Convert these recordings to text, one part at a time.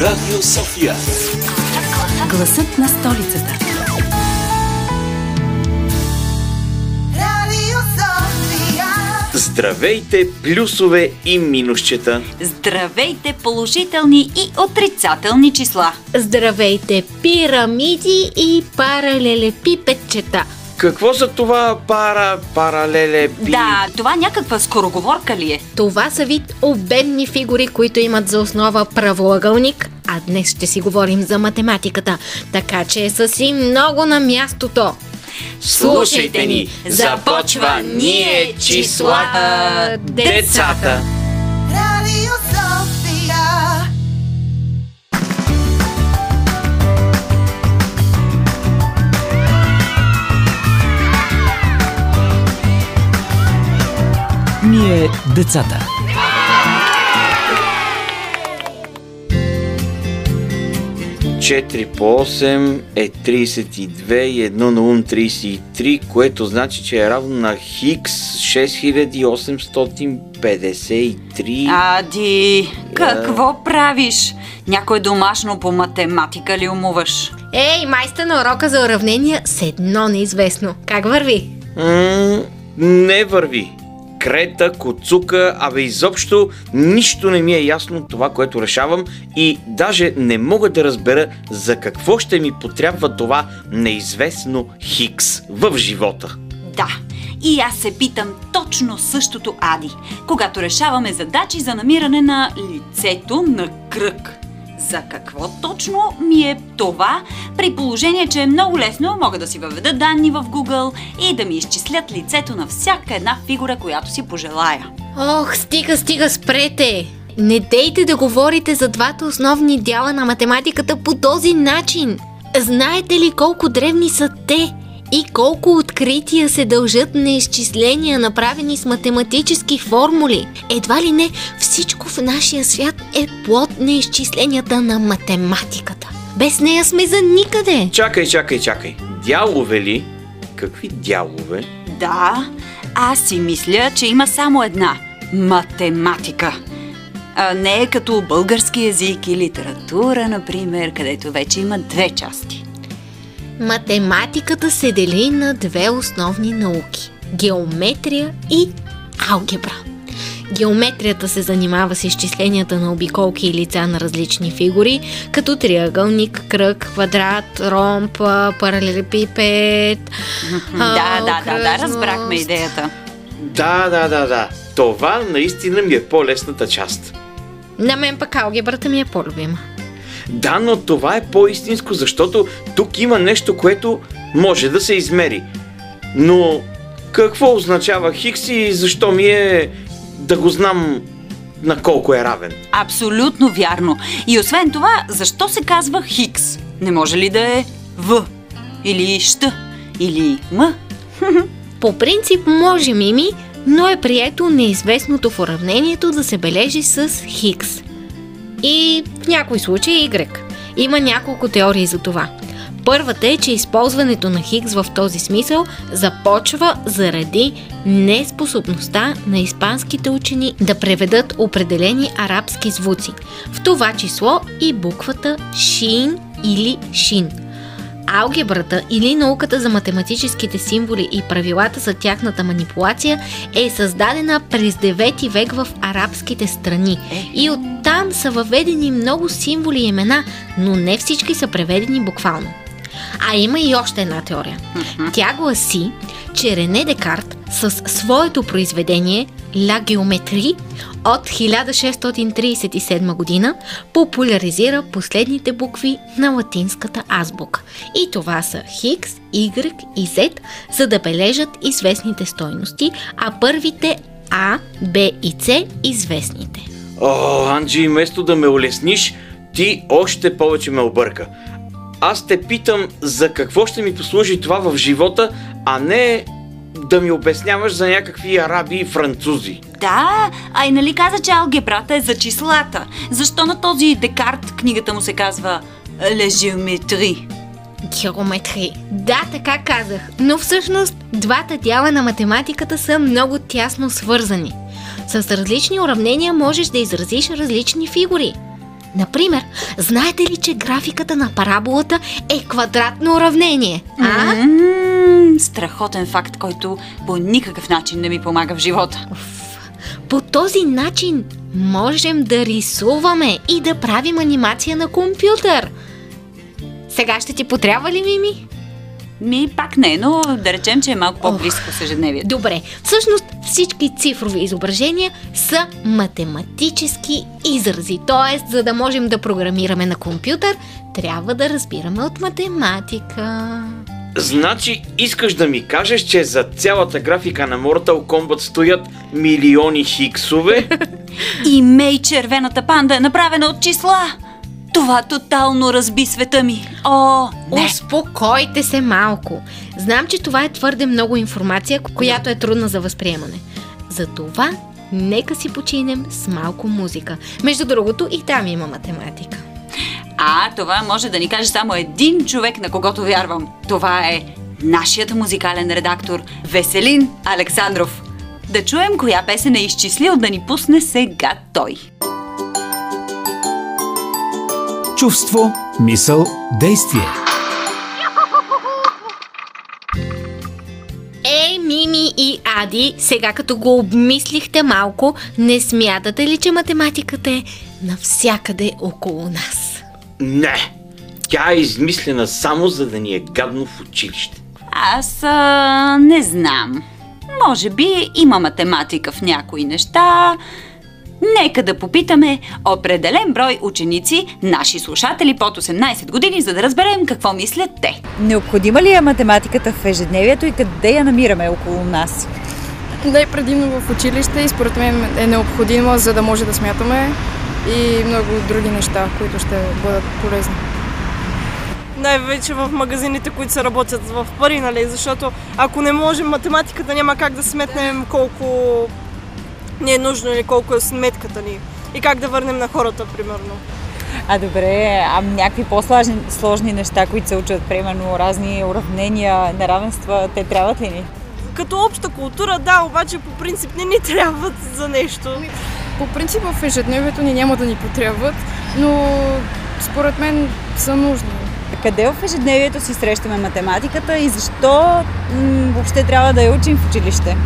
Радио София. Гласът на столицата. Здравейте, плюсове и минусчета! Здравейте, положителни и отрицателни числа. Здравейте, пирамиди и паралелепипедчета. Какво за това пара, паралеле, пи... Да, това някаква скороговорка ли е? Това са вид обемни фигури, които имат за основа правоъгълник, а днес ще си говорим за математиката, така че са си много на мястото. Слушайте ни! Започва Ние числа децата! Децата. Четири по 8 е 32 и едно на ум 33, което значи, че е равно на Хикс 6853. Ади, какво правиш? Някой домашно по математика ли умуваш? Ей, майста на урока за уравнения с едно неизвестно. Как върви? М- не върви. Крета, коцука, абе изобщо нищо не ми е ясно това, което решавам и даже не мога да разбера за какво ще ми потрябва това неизвестно Хикс в живота. Да, и аз се питам точно същото, Ади, когато решаваме задачи за намиране на лицето на кръг. За какво точно ми е това, при положение, че е много лесно, мога да си въведа данни в Google и да ми изчислят лицето на всяка една фигура, която си пожелая. Ох, стига, стига, спрете! Не дейте да говорите за двата основни дяла на математиката по този начин. Знаете ли колко древни са те? И колко открития се дължат на изчисления, направени с математически формули? Едва ли не всичко в нашия свят е плод на изчисленията на математиката. Без нея сме за никъде. Чакай, чакай, чакай. Дялове ли? Какви дялове? Да, аз си мисля, че има само една – математика. А не е като български язик и литература, например, където вече има две части. Математиката се дели на две основни науки – геометрия и алгебра. Геометрията се занимава с изчисленията на обиколки и лица на различни фигури, като триъгълник, кръг, квадрат, ромб, паралелепипед. Да, да, да, да, разбрахме идеята. Да, да, да, да. Това наистина ми е по-лесната част. На мен пък алгебрата ми е по-любима. Да, но това е по-истинско, защото тук има нещо, което може да се измери. Но какво означава Хикс и защо ми е да го знам на колко е равен? Абсолютно вярно. И освен това, защо се казва Хикс? Не може ли да е В? Или Щ? Или М? По принцип може мими, но е прието неизвестното в уравнението да се бележи с Хикс. И в някои случаи Y. Има няколко теории за това. Първата е, че използването на Хикс в този смисъл започва заради неспособността на испанските учени да преведат определени арабски звуци, в това число и буквата Шин или Шин. Алгебрата или науката за математическите символи и правилата за тяхната манипулация е създадена през 9 век в арабските страни. И оттам са въведени много символи и имена, но не всички са преведени буквално. А има и още една теория. Тя гласи, че Рене Декарт с своето произведение La Géométrie от 1637 година популяризира последните букви на латинската азбука. И това са Хикс, Y и Z, за да бележат известните стойности, а първите А, Б и С известните. О, Анджи, вместо да ме улесниш, ти още повече ме обърка. Аз те питам за какво ще ми послужи това в живота, а не да ми обясняваш за някакви араби и французи. Да, а и нали каза, че алгебрата е за числата? Защо на този Декарт книгата му се казва Géométrie? Геометри. Да, така казах. Но всъщност двата дяла на математиката са много тясно свързани. С различни уравнения можеш да изразиш различни фигури. Например, знаете ли, че графиката на параболата е квадратно уравнение? А? Страхотен факт, който по никакъв начин не ми помага в живота. По този начин можем да рисуваме и да правим анимация на компютър. Сега ще ти потрябва ли, Мими? Ми пак не, но да речем, че е малко по-близко с ежедневието. Добре, всъщност всички цифрови изображения са математически изрази. Тоест, за да можем да програмираме на компютър, трябва да разбираме от математика. Значи искаш да ми кажеш, че за цялата графика на Mortal Kombat стоят милиони хиксове? И Мей червената панда е направена от числа. Това тотално разби света ми. О, не. Успокойте се малко. Знам, че това е твърде много информация, която е трудна за възприемане. Затова нека си починем с малко музика. Между другото и там има математика. А това може да ни каже само един човек, на когото вярвам. Това е нашият музикален редактор Веселин Александров. Да чуем коя песен е изчислил да ни пусне сега той. Чувство, мисъл, действие. Ей, Мими и Ади, сега като го обмислихте малко, не смятате ли, че математиката е навсякъде около нас? Не! Тя е измислена само за да ни е гадно в училище. Аз а, не знам. Може би има математика в някои неща. Нека да попитаме определен брой ученици, наши слушатели под 18 години, за да разберем какво мислят те. Необходима ли е математиката в ежедневието и къде я намираме около нас? Да е предимно в училище и според мен е необходима, за да може да смятаме и много други неща, които ще бъдат полезни. най-вече в магазините, които се работят в пари, нали? Защото ако не можем математиката, няма как да сметнем колко ни е нужно или колко е сметката ни. И как да върнем на хората, примерно. А добре, а някакви по-сложни сложни неща, които се учат, примерно разни уравнения, неравенства, те трябват ли ни? Като обща култура, да, обаче по принцип не ни трябват за нещо. По принцип в ежедневието ни няма да ни потребват, но според мен са нужни. Къде в ежедневието си срещаме математиката и защо м- въобще трябва да я учим в училище?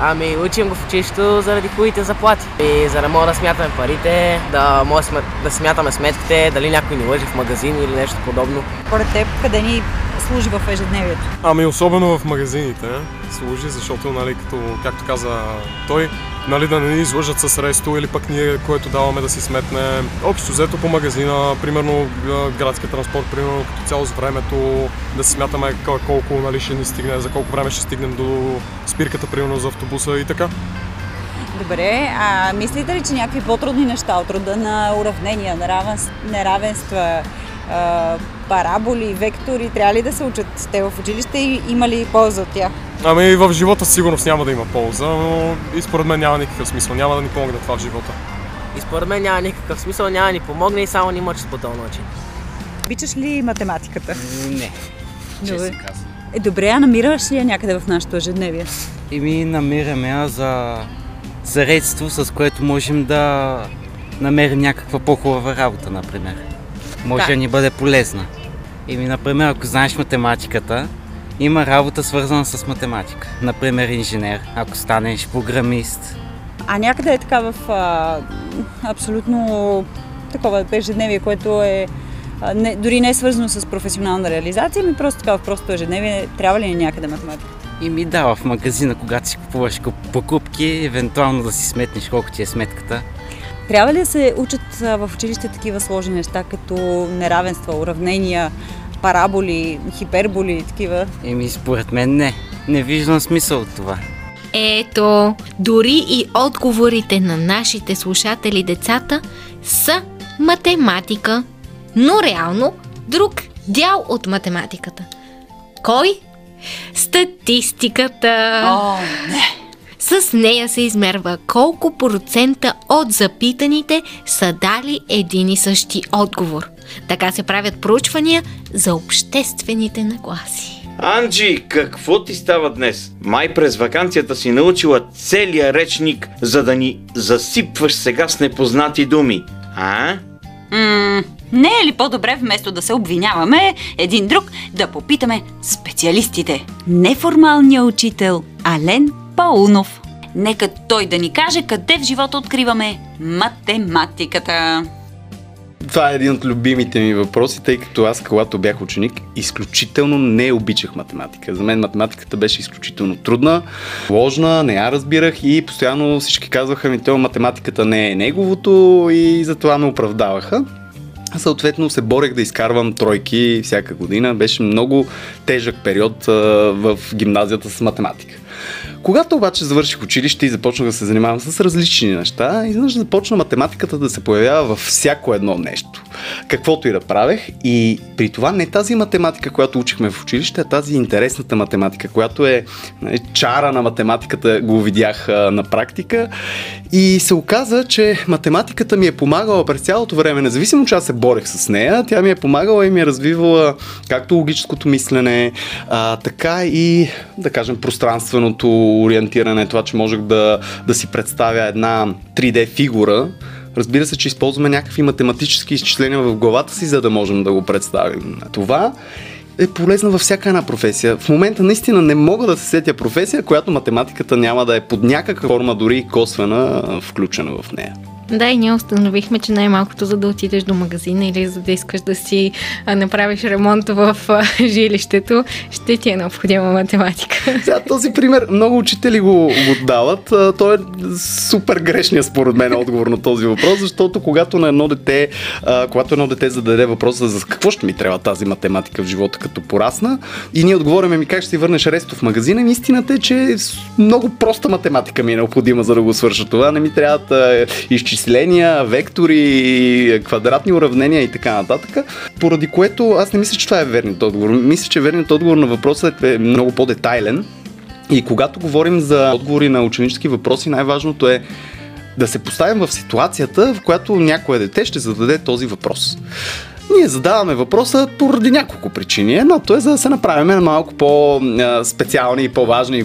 Ами, учим го в училището заради хубавите заплати. И за да мога да смятаме парите, да може да смятаме сметките, дали някой ни лъжи в магазин или нещо подобно. Според теб, къде ни служи в ежедневието? Ами особено в магазините служи, защото, нали, като, както каза той, нали, да не ни излъжат с ресто или пък ние, което даваме да си сметне. Общо взето по магазина, примерно градския транспорт, примерно като цяло с времето, да си смятаме колко нали, ще ни стигне, за колко време ще стигнем до спирката, примерно за автобуса и така. Добре, а мислите ли, че някакви по-трудни неща от рода на уравнения, неравенс- неравенства, а, параболи, вектори, трябва ли да се учат те в училище и има ли полза от тях? Ами в живота сигурност няма да има полза, но и според мен няма никакъв смисъл, няма да ни помогне това в живота. И според мен няма никакъв смисъл, няма да ни помогне и само ни мъчи по този начин. Обичаш ли математиката? Не, Добре. Е, добре, а намираш ли я някъде в нашето ежедневие? И ми намираме я за средство, с което можем да намерим някаква по-хубава работа, например. Може Да. да ни бъде полезна. И ми, например, ако знаеш математиката, има работа свързана с математика. Например, инженер, ако станеш програмист. А някъде е така в а, абсолютно такова ежедневие, което е а, не, дори не е свързано с професионална реализация, ми просто така в просто ежедневие, трябва ли ни някъде математика? И ми дава в магазина, когато си купуваш куп- покупки, евентуално да си сметнеш колко ти е сметката. Трябва ли да се учат в училище такива сложни неща, като неравенства, уравнения, параболи, хиперболи и такива? Еми, според мен не. Не виждам смисъл от това. Ето, дори и отговорите на нашите слушатели децата са математика, но реално друг дял от математиката. Кой? Статистиката. О, не! С нея се измерва колко процента от запитаните са дали един и същи отговор. Така се правят проучвания за обществените нагласи. Анджи, какво ти става днес? Май през вакансията си научила целия речник, за да ни засипваш сега с непознати думи. А? М- не е ли по-добре вместо да се обвиняваме един друг, да попитаме специалистите? Неформалния учител Ален Паунов. Нека той да ни каже къде в живота откриваме математиката. Това е един от любимите ми въпроси, тъй като аз, когато бях ученик, изключително не обичах математика. За мен математиката беше изключително трудна, сложна, не я разбирах и постоянно всички казваха ми, то математиката не е неговото и затова ме оправдаваха. Съответно се борех да изкарвам тройки всяка година. Беше много тежък период в гимназията с математика. Когато обаче завърших училище и започнах да се занимавам с различни неща, изведнъж започна математиката да се появява във всяко едно нещо. Каквото и да правех. И при това не тази математика, която учихме в училище, а тази интересната математика, която е нали, чара на математиката, го видях а, на практика. И се оказа, че математиката ми е помагала през цялото време, независимо, че аз се борех с нея, тя ми е помагала и ми е развивала както логическото мислене, а, така и, да кажем, пространственото ориентиране, това, че можех да, да си представя една 3D фигура, Разбира се, че използваме някакви математически изчисления в главата си, за да можем да го представим. Това е полезна във всяка една професия. В момента наистина не мога да се сетя професия, която математиката няма да е под някаква форма, дори косвена, включена в нея. Да, и ние установихме, че най-малкото за да отидеш до магазина или за да искаш да си направиш ремонт в жилището, ще ти е необходима математика. Сега, този пример много учители го, го дават. А, той е супер грешния според мен отговор на този въпрос, защото когато на едно дете, когато едно дете зададе въпроса за какво ще ми трябва тази математика в живота като порасна и ние отговориме ми как ще си върнеш ресто в магазина, истината е, че много проста математика ми е необходима за да го свърша това. Не ми трябват а, изчисления, вектори, квадратни уравнения и така нататък. Поради което аз не мисля, че това е верният отговор. Мисля, че верният отговор на въпроса е много по-детайлен. И когато говорим за отговори на ученически въпроси, най-важното е да се поставим в ситуацията, в която някое дете ще зададе този въпрос. Ние задаваме въпроса поради няколко причини. Едното е за да се направим малко по-специални по-важни и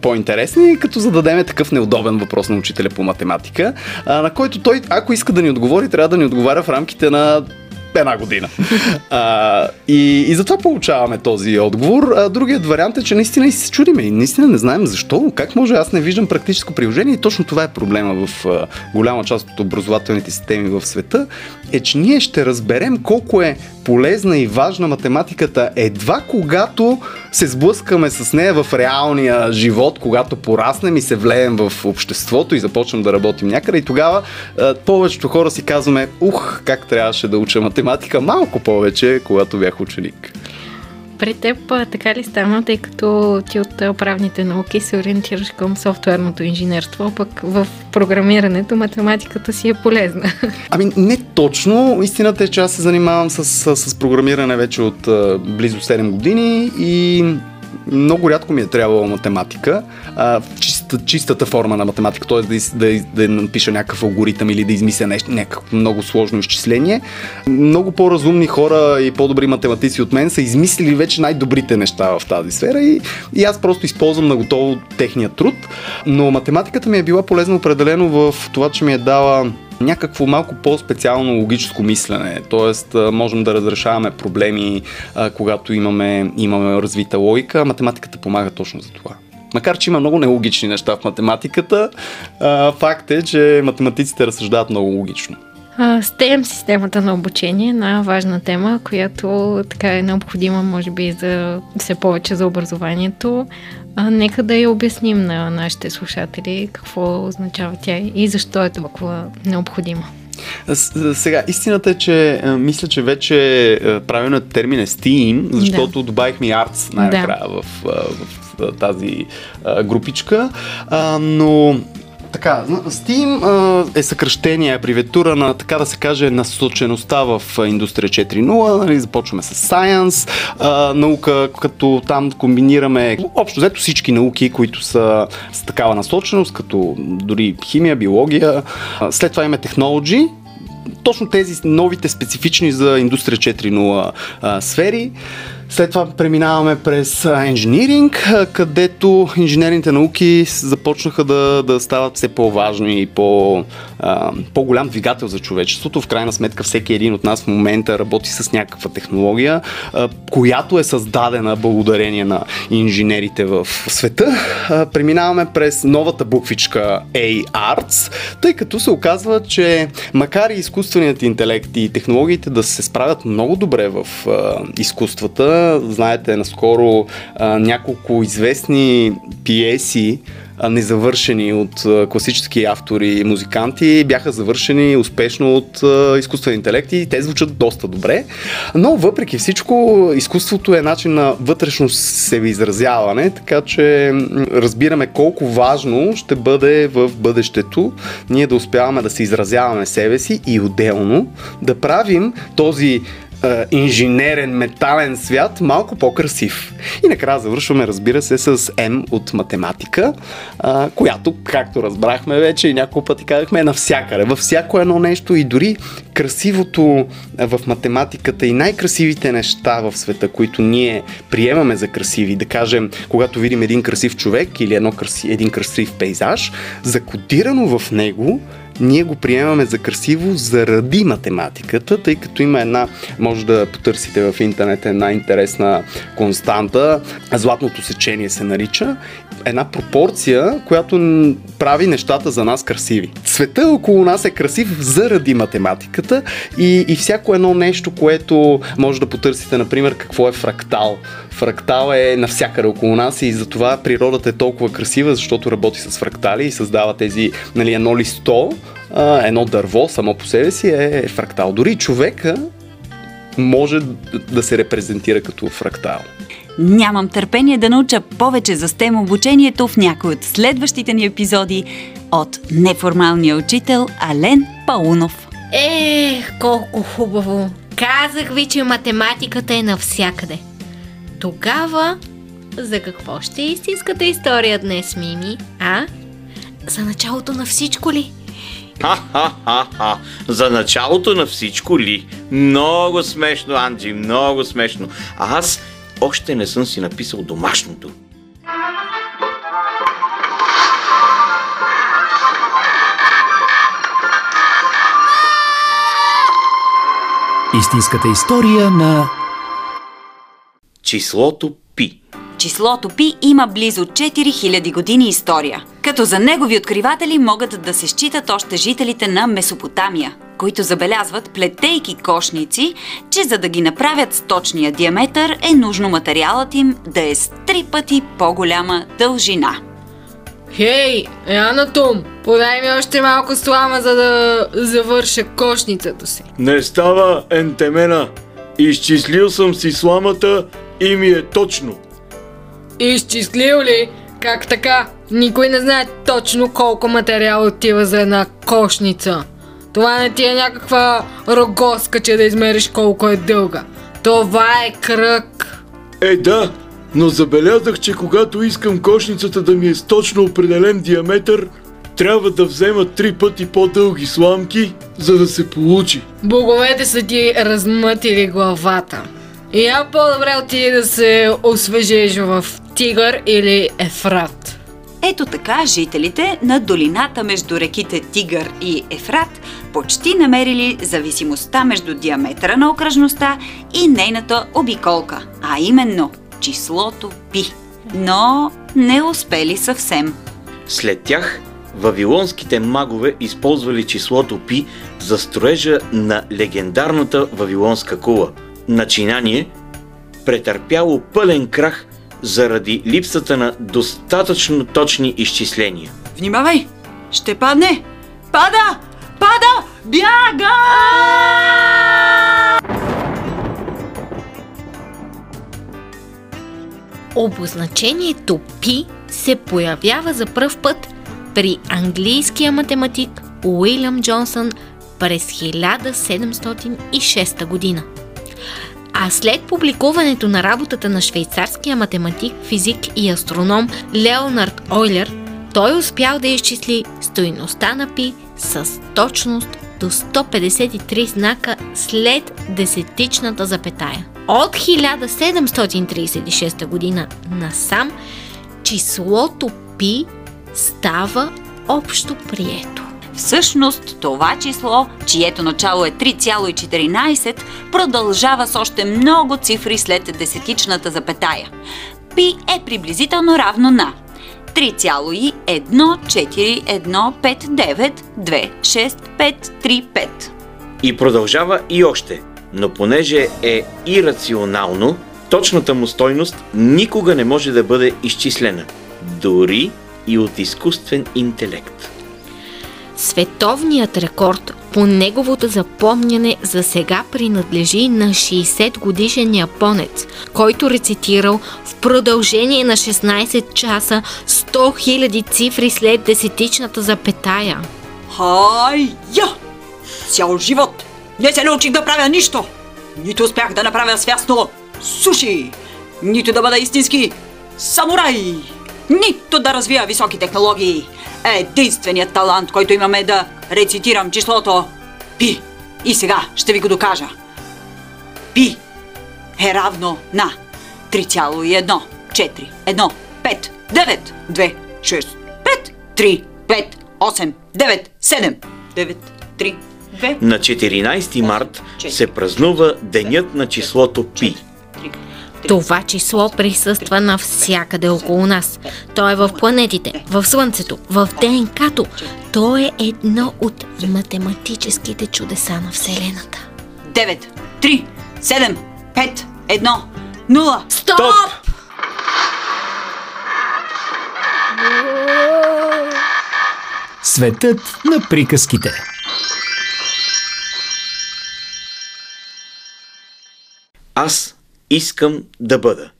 по-интересни, като зададеме такъв неудобен въпрос на учителя по математика, на който той, ако иска да ни отговори, трябва да ни отговаря в рамките на една година. А, и, и затова получаваме този отговор. А, другият вариант е, че наистина и се чудиме и наистина не знаем защо, как може аз не виждам практическо приложение и точно това е проблема в а, голяма част от образователните системи в света, е, че ние ще разберем колко е полезна и важна математиката едва когато се сблъскаме с нея в реалния живот, когато пораснем и се влеем в обществото и започнем да работим някъде. И тогава а, повечето хора си казваме, ух, как трябваше да уча математика малко повече, когато бях ученик. При теб така ли стана, тъй като ти от правните науки се ориентираш към софтуерното инженерство, пък в програмирането математиката си е полезна? Ами не точно. Истината е, че аз се занимавам с, с, с програмиране вече от а, близо 7 години и много рядко ми е трябвала математика, а, чиста, чистата форма на математика, т.е. Да, да, да напиша някакъв алгоритъм или да измисля нещо, някакво много сложно изчисление. Много по-разумни хора и по-добри математици от мен са измислили вече най-добрите неща в тази сфера и, и аз просто използвам на готово техния труд. Но математиката ми е била полезна определено в това, че ми е дала някакво малко по-специално логическо мислене. Тоест, можем да разрешаваме проблеми, когато имаме, имаме развита логика. Математиката помага точно за това. Макар, че има много нелогични неща в математиката, факт е, че математиците разсъждават много логично. STEM системата на обучение, една важна тема, която така е необходима, може би, за все повече за образованието. А, нека да я обясним на нашите слушатели какво означава тя и защо е толкова необходима. Сега, истината е, че мисля, че вече правилният термин е Steam, защото да. добавихме Arts най-накрая да. в, в тази групичка, но така, Steam е съкръщение, абревиатура на, така да се каже, насочеността в индустрия 4.0. Нали, започваме с Science, наука, като там комбинираме общо взето всички науки, които са с такава насоченост, като дори химия, биология. След това имаме Technology, точно тези новите специфични за индустрия 4.0 а, сфери. След това преминаваме през инжиниринг, където инженерните науки започнаха да, да стават все по-важни и по, а, по-голям двигател за човечеството. В крайна сметка всеки един от нас в момента работи с някаква технология, а, която е създадена благодарение на инженерите в света. А, преминаваме през новата буквичка A-Arts, тъй като се оказва, че макар и изкуственият интелект и технологиите да се справят много добре в а, изкуствата, знаете, наскоро а, няколко известни пиеси незавършени от класически автори и музиканти, бяха завършени успешно от изкуствен интелект и те звучат доста добре. Но въпреки всичко, изкуството е начин на вътрешно себе изразяване, така че разбираме колко важно ще бъде в бъдещето ние да успяваме да се изразяваме себе си и отделно да правим този а, инженерен, метален свят малко по-красив. И накрая завършваме, разбира се, с М от математика, а, която, както разбрахме вече и няколко пъти казахме, е навсякъде. Във всяко едно нещо и дори красивото а, в математиката и най-красивите неща в света, които ние приемаме за красиви, да кажем, когато видим един красив човек или едно краси, един красив пейзаж, закодирано в него ние го приемаме за красиво заради математиката, тъй като има една, може да потърсите в интернет една интересна константа, златното сечение се нарича, една пропорция, която прави нещата за нас красиви. Света около нас е красив заради математиката и, и всяко едно нещо, което може да потърсите, например, какво е фрактал. Фрактал е навсякъде около нас и затова природата е толкова красива, защото работи с фрактали и създава тези, нали, едно листо, едно дърво само по себе си е фрактал. Дори човека може да се репрезентира като фрактал. Нямам търпение да науча повече за STEM обучението в някой от следващите ни епизоди от неформалния учител Ален Паунов. Е, колко хубаво! Казах ви, че математиката е навсякъде. Тогава, за какво ще е истинската история днес, Мими? А? За началото на всичко ли? Ха-ха-ха-ха. За началото на всичко ли? Много смешно, Анджи, много смешно. А аз още не съм си написал домашното. Истинската история на Числото Пи. Числото Пи има близо 4000 години история, като за негови откриватели могат да се считат още жителите на Месопотамия, които забелязват, плетейки кошници, че за да ги направят с точния диаметър е нужно материалът им да е с три пъти по-голяма дължина. Хей, е Анатом, подай ми още малко слама, за да завърша кошницата си. Не става, ентемена. Изчислил съм си сламата и ми е точно. Изчислил ли? Как така? Никой не знае точно колко материал отива за една кошница. Това не ти е някаква рогоска, че да измериш колко е дълга. Това е кръг. Е, да, но забелязах, че когато искам кошницата да ми е с точно определен диаметър, трябва да взема три пъти по-дълги сламки, за да се получи. Боговете са ти размътили главата. И я по-добре отиди да се освежиш в Тигър или Ефрат. Ето така жителите на долината между реките Тигър и Ефрат почти намерили зависимостта между диаметъра на окръжността и нейната обиколка, а именно числото Пи. Но не успели съвсем. След тях, вавилонските магове използвали числото Пи за строежа на легендарната вавилонска кула. Начинание, претърпяло пълен крах заради липсата на достатъчно точни изчисления. Внимавай! Ще падне! Пада! Пада! Бяга! Обозначението пи се появява за пръв път при английския математик Уилям Джонсън през 1706 година. А след публикуването на работата на швейцарския математик, физик и астроном Леонард Ойлер, той успял да изчисли стоиността на пи с точност до 153 знака след десетичната запетая. От 1736 година насам числото пи става общо прието. Всъщност това число, чието начало е 3,14, продължава с още много цифри след десетичната запетая. Пи е приблизително равно на 3,1415926535. И продължава и още. Но понеже е ирационално, точната му стойност никога не може да бъде изчислена. Дори и от изкуствен интелект. Световният рекорд по неговото запомняне за сега принадлежи на 60 годишен японец, който рецитирал в продължение на 16 часа 100 000 цифри след десетичната запетая. Хай-я! Цял живот не се научих да правя нищо. Нито успях да направя свясно суши, нито да бъда истински самурай, нито да развия високи технологии. Единственият талант, който имаме е да рецитирам числото Пи. И сега ще ви го докажа. Пи е равно на 3,1, 4, 1, 5, 9, 2, 6, 5, 3, 5, 8, 9, 7, 9, 3, 2. На 14 март се празнува Денят на числото Пи. Това число присъства навсякъде около нас. То е в планетите, в Слънцето, в ДНК-то. То е едно от математическите чудеса на Вселената. 9, 3, 7, 5, 1, 0. Стоп! Светът на приказките. Аз искам да бъда.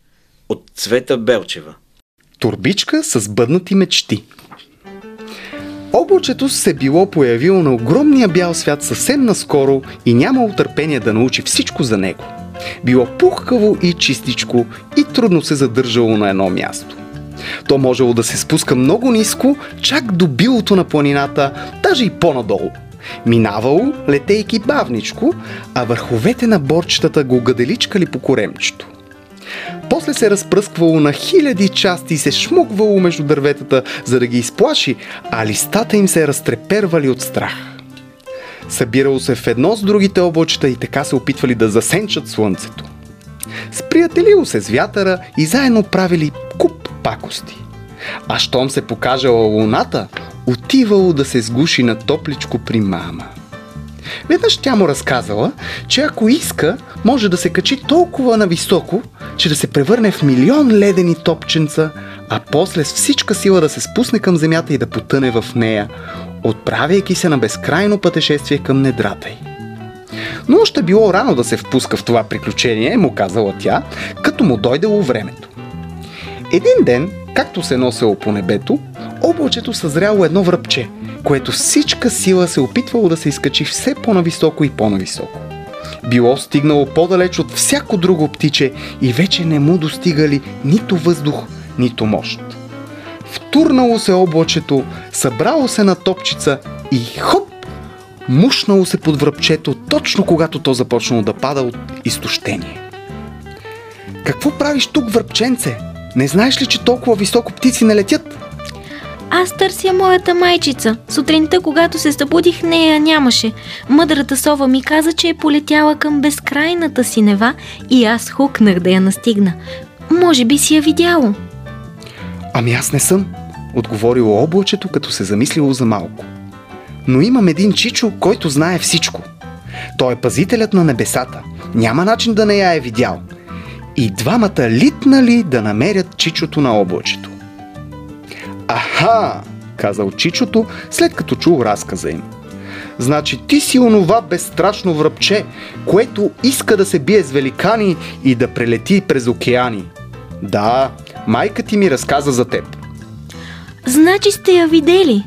От Цвета Белчева. Турбичка с бъднати мечти. Облачето се било появило на огромния бял свят съвсем наскоро и нямало търпение да научи всичко за него. Било пухкаво и чистичко и трудно се задържало на едно място. То можело да се спуска много ниско, чак до билото на планината, даже и по-надолу. Минавало, летейки бавничко, а върховете на борчетата го гаделичкали по коремчето. После се разпръсквало на хиляди части и се шмуквало между дърветата, за да ги изплаши, а листата им се разтрепервали от страх. Събирало се в едно с другите облачета и така се опитвали да засенчат слънцето. Сприятелило се с вятъра и заедно правили куп пакости. А щом се покажала луната, отивало да се сгуши на топличко при мама. Веднъж тя му разказала, че ако иска, може да се качи толкова нависоко, че да се превърне в милион ледени топченца, а после с всичка сила да се спусне към земята и да потъне в нея, отправяйки се на безкрайно пътешествие към недрата й. Но още било рано да се впуска в това приключение, му казала тя, като му дойдело времето. Един ден, както се носело по небето, облачето съзряло едно връбче, което всичка сила се опитвало да се изкачи все по-нависоко и по-нависоко. Било стигнало по-далеч от всяко друго птиче и вече не му достигали нито въздух, нито мощ. Втурнало се облачето, събрало се на топчица и хоп! Мушнало се под връбчето, точно когато то започнало да пада от изтощение. Какво правиш тук, връбченце? Не знаеш ли, че толкова високо птици не летят? Аз търся моята майчица. Сутринта, когато се събудих, нея нямаше. Мъдрата сова ми каза, че е полетяла към безкрайната си нева и аз хукнах да я настигна. Може би си я видяло. Ами аз не съм, отговорило облачето, като се замислило за малко. Но имам един чичо, който знае всичко. Той е пазителят на небесата. Няма начин да не я е видял. И двамата литнали да намерят чичото на облачето. Аха, казал Чичото, след като чул разказа им. Значи ти си онова безстрашно връбче, което иска да се бие с великани и да прелети през океани. Да, майка ти ми разказа за теб. Значи сте я видели?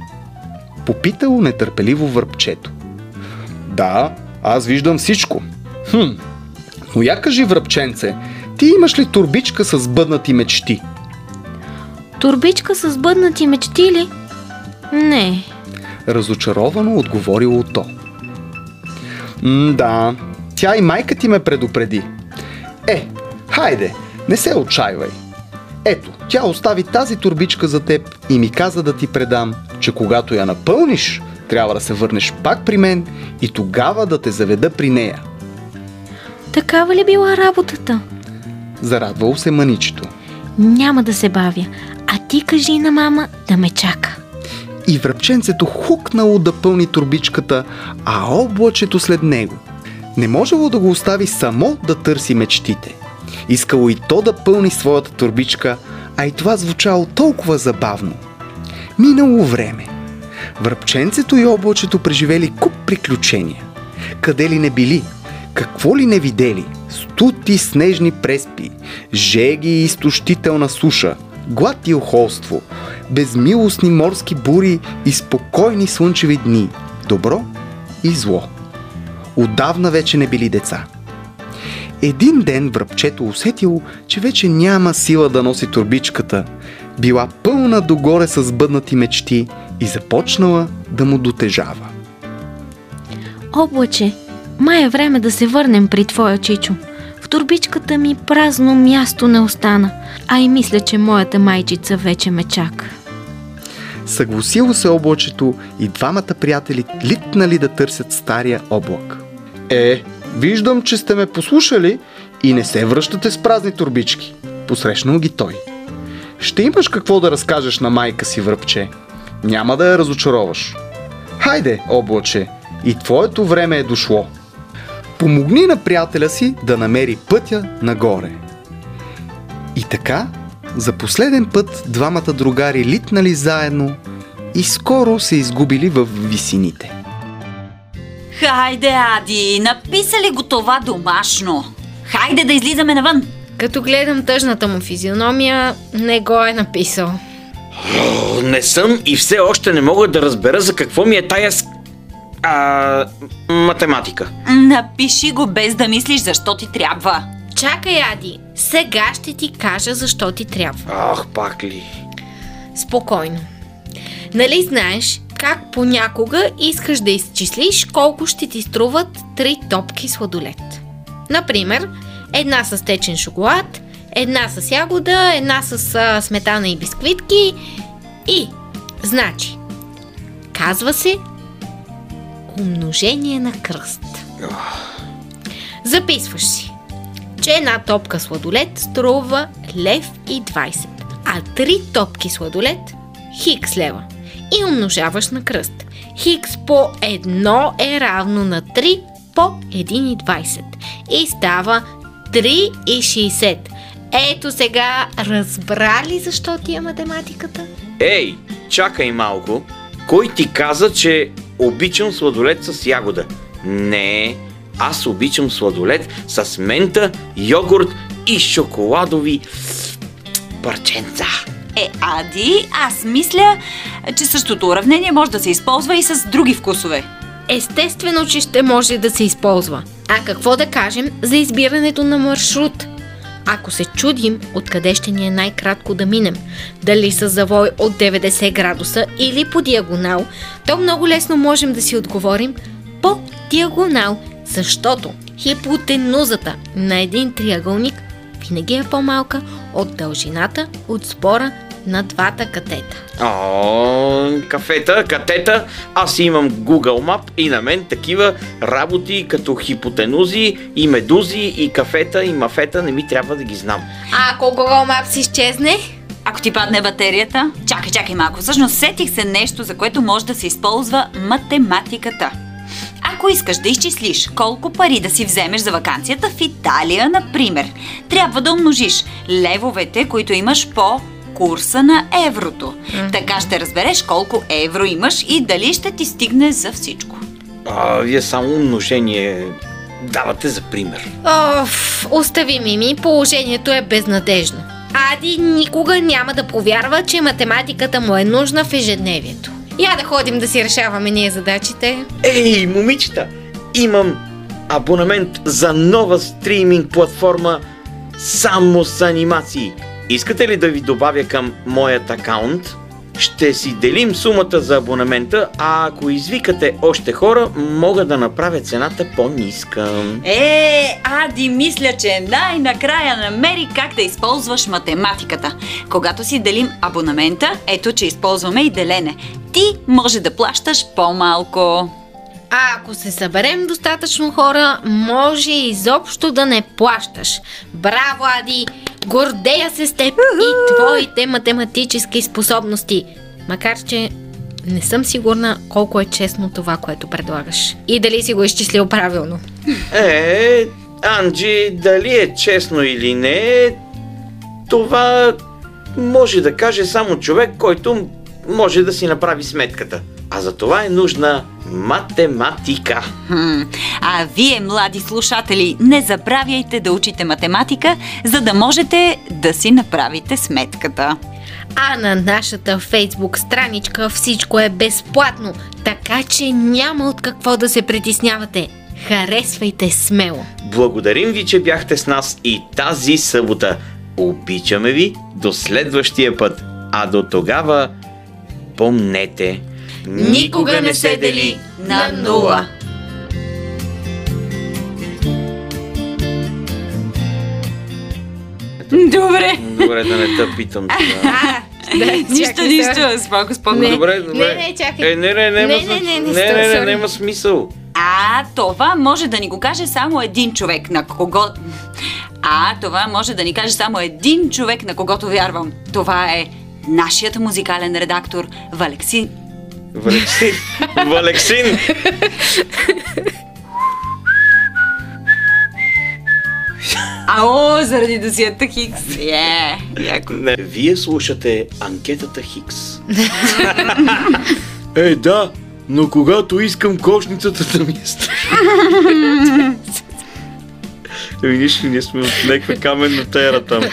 Попитало нетърпеливо връбчето. Да, аз виждам всичко. Хм, но я кажи, връбченце, ти имаш ли турбичка с бъднати мечти? Турбичка с бъднати мечти ли? Не. Разочаровано отговорило то. М, да, тя и майка ти ме предупреди. Е, хайде, не се отчаивай. Ето, тя остави тази турбичка за теб и ми каза да ти предам, че когато я напълниш, трябва да се върнеш пак при мен и тогава да те заведа при нея. Такава ли била работата? Зарадвало се мъничето. Няма да се бавя, а ти кажи на мама да ме чака. И връбченцето хукнало да пълни турбичката, а облачето след него. Не можело да го остави само да търси мечтите. Искало и то да пълни своята турбичка, а и това звучало толкова забавно. Минало време. Връбченцето и облачето преживели куп приключения. Къде ли не били, какво ли не видели? Стути снежни преспи, жеги и изтощителна суша, глад и охолство, безмилостни морски бури и спокойни слънчеви дни, добро и зло. Отдавна вече не били деца. Един ден връбчето усетило, че вече няма сила да носи турбичката. Била пълна догоре с бъднати мечти и започнала да му дотежава. Облаче, май е време да се върнем при твоя чичо. В турбичката ми празно място не остана, а и мисля, че моята майчица вече ме чака. Съгласило се облачето и двамата приятели литнали да търсят стария облак. Е, виждам, че сте ме послушали и не се връщате с празни турбички. Посрещнал ги той. Ще имаш какво да разкажеш на майка си, връбче. Няма да я разочароваш. Хайде, облаче, и твоето време е дошло. Помогни на приятеля си да намери пътя нагоре. И така, за последен път двамата другари литнали заедно и скоро се изгубили в висините. Хайде, Ади, написали го това домашно. Хайде да излизаме навън. Като гледам тъжната му физиономия, не го е написал. О, не съм и все още не мога да разбера за какво ми е тая. А, математика. Напиши го без да мислиш защо ти трябва. Чакай, Ади, сега ще ти кажа защо ти трябва. Ах, пак ли? Спокойно. Нали знаеш как понякога искаш да изчислиш колко ще ти струват три топки сладолет? Например, една с течен шоколад, една с ягода, една с а, сметана и бисквитки и, значи, казва се умножение на кръст. Записваш си, че една топка сладолет струва лев и 20, а три топки сладолет хикс лева и умножаваш на кръст. Хикс по 1 е равно на 3 по 1,20 и става 3,60. Ето сега разбрали защо ти е математиката? Ей, чакай малко. Кой ти каза, че обичам сладолет с ягода? Не, аз обичам сладолет с мента, йогурт и шоколадови парченца. Е, Ади, аз мисля, че същото уравнение може да се използва и с други вкусове. Естествено, че ще може да се използва. А какво да кажем за избирането на маршрут? Ако се чудим откъде ще ни е най-кратко да минем, дали с завой от 90 градуса или по диагонал, то много лесно можем да си отговорим по диагонал, защото хипотенузата на един триъгълник винаги е по-малка от дължината от спора на двата катета. О, кафета, катета. Аз имам Google Map и на мен такива работи като хипотенузи и медузи и кафета и мафета не ми трябва да ги знам. А ако Google Maps изчезне? Ако ти падне батерията? Чакай, чакай малко. Всъщност сетих се нещо, за което може да се използва математиката. Ако искаш да изчислиш колко пари да си вземеш за вакансията в Италия, например, трябва да умножиш левовете, които имаш по курса на еврото. Така ще разбереш колко евро имаш и дали ще ти стигне за всичко. А, вие само умножение давате за пример. Оф, остави Мими, положението е безнадежно. Ади никога няма да повярва, че математиката му е нужна в ежедневието. Я да ходим да си решаваме ние задачите. Ей, момичета, имам абонамент за нова стриминг платформа само с анимации. Искате ли да ви добавя към моят акаунт? ще си делим сумата за абонамента, а ако извикате още хора, мога да направя цената по-ниска. Е, Ади, мисля, че най-накрая намери как да използваш математиката. Когато си делим абонамента, ето, че използваме и делене. Ти може да плащаш по-малко. А ако се съберем достатъчно хора, може изобщо да не плащаш. Браво, Ади! Гордея се с теб и твоите математически способности. Макар, че не съм сигурна колко е честно това, което предлагаш. И дали си го изчислил правилно. Е, Анджи, дали е честно или не, това може да каже само човек, който може да си направи сметката. А за това е нужна математика. Хм. А вие, млади слушатели, не забравяйте да учите математика, за да можете да си направите сметката. А на нашата фейсбук страничка всичко е безплатно, така че няма от какво да се притеснявате. Харесвайте смело! Благодарим ви, че бяхте с нас и тази събота. Обичаме ви до следващия път. А до тогава, помнете, Никога не се дели на нула. Добре. Добре, да не те питам това. нищо, нищо. Споко, споко. Не. Добре, добре. Не, не, чакай. Е, не, не, не, Не, не, не, не, не, смисъл. А, това може да ни го каже само един човек, на кого... А, това може да ни каже само един човек, на когото вярвам. Това е нашият музикален редактор Валексин. Валексин. Валексин. Ао, заради досиета Хикс. Е, яко. Не, вие слушате анкетата Хикс. Е, да, но когато искам кошницата да ми е. Ами нищо, ние сме от някаква каменна тера там.